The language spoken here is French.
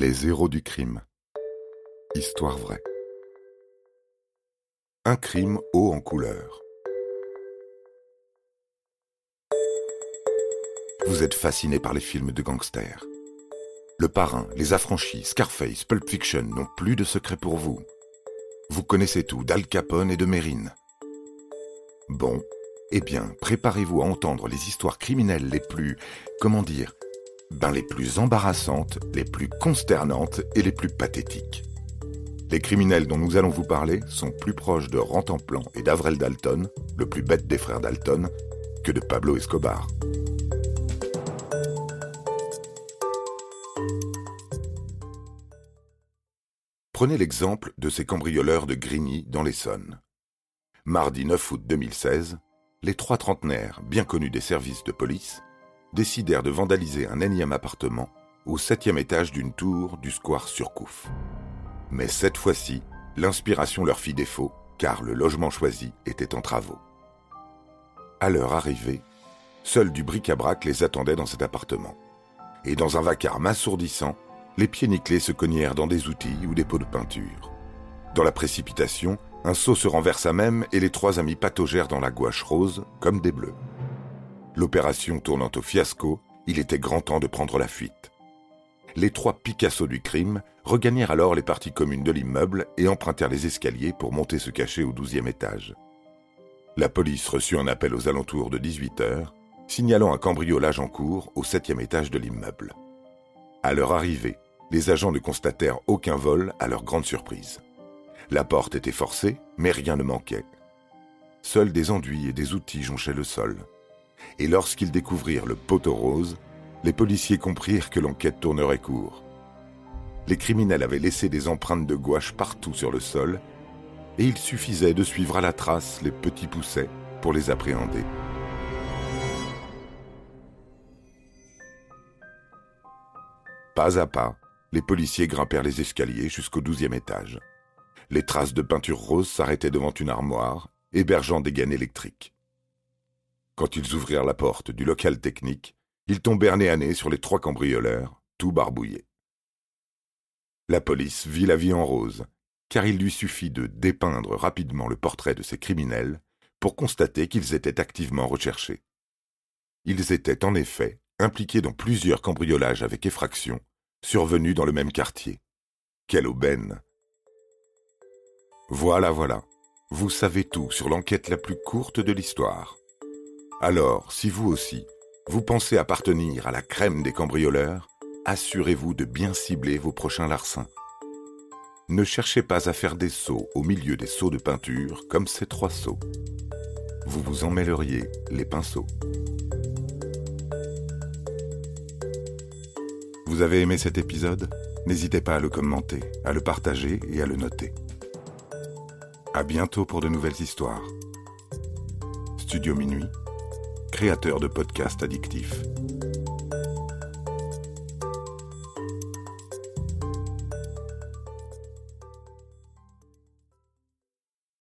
Les héros du crime. Histoire vraie. Un crime haut en couleur. Vous êtes fasciné par les films de gangsters. Le Parrain, Les Affranchis, Scarface, Pulp Fiction n'ont plus de secret pour vous. Vous connaissez tout d'Al Capone et de Mérine. Bon, eh bien, préparez-vous à entendre les histoires criminelles les plus, comment dire, ben les plus embarrassantes, les plus consternantes et les plus pathétiques. Les criminels dont nous allons vous parler sont plus proches de Rantanplan et d'Avrel Dalton, le plus bête des frères Dalton, que de Pablo Escobar. Prenez l'exemple de ces cambrioleurs de Grigny dans l'Essonne. Mardi 9 août 2016, les trois trentenaires, bien connus des services de police, décidèrent de vandaliser un énième appartement au septième étage d'une tour du square Surcouf. Mais cette fois-ci, l'inspiration leur fit défaut, car le logement choisi était en travaux. À leur arrivée, seul du bric-à-brac les attendait dans cet appartement. Et dans un vacarme assourdissant, les pieds nickelés se cognèrent dans des outils ou des pots de peinture. Dans la précipitation, un seau se renversa même et les trois amis pataugèrent dans la gouache rose comme des bleus. L'opération tournant au fiasco, il était grand temps de prendre la fuite. Les trois Picasso du crime regagnèrent alors les parties communes de l'immeuble et empruntèrent les escaliers pour monter se cacher au douzième étage. La police reçut un appel aux alentours de 18 heures, signalant un cambriolage en cours au septième étage de l'immeuble. À leur arrivée, les agents ne constatèrent aucun vol à leur grande surprise. La porte était forcée, mais rien ne manquait. Seuls des enduits et des outils jonchaient le sol et lorsqu'ils découvrirent le poteau rose, les policiers comprirent que l'enquête tournerait court. Les criminels avaient laissé des empreintes de gouache partout sur le sol, et il suffisait de suivre à la trace les petits poussets pour les appréhender. Pas à pas, les policiers grimpèrent les escaliers jusqu'au douzième étage. Les traces de peinture rose s'arrêtaient devant une armoire, hébergeant des gaines électriques. Quand ils ouvrirent la porte du local technique, ils tombèrent nez à nez sur les trois cambrioleurs, tout barbouillés. La police vit la vie en rose, car il lui suffit de dépeindre rapidement le portrait de ces criminels pour constater qu'ils étaient activement recherchés. Ils étaient en effet impliqués dans plusieurs cambriolages avec effraction, survenus dans le même quartier. Quelle aubaine Voilà, voilà, vous savez tout sur l'enquête la plus courte de l'histoire. Alors, si vous aussi, vous pensez appartenir à la crème des cambrioleurs, assurez-vous de bien cibler vos prochains larcins. Ne cherchez pas à faire des sauts au milieu des sauts de peinture comme ces trois sauts. Vous vous emmêleriez les pinceaux. Vous avez aimé cet épisode? N'hésitez pas à le commenter, à le partager et à le noter. À bientôt pour de nouvelles histoires. Studio Minuit créateur de podcasts addictifs.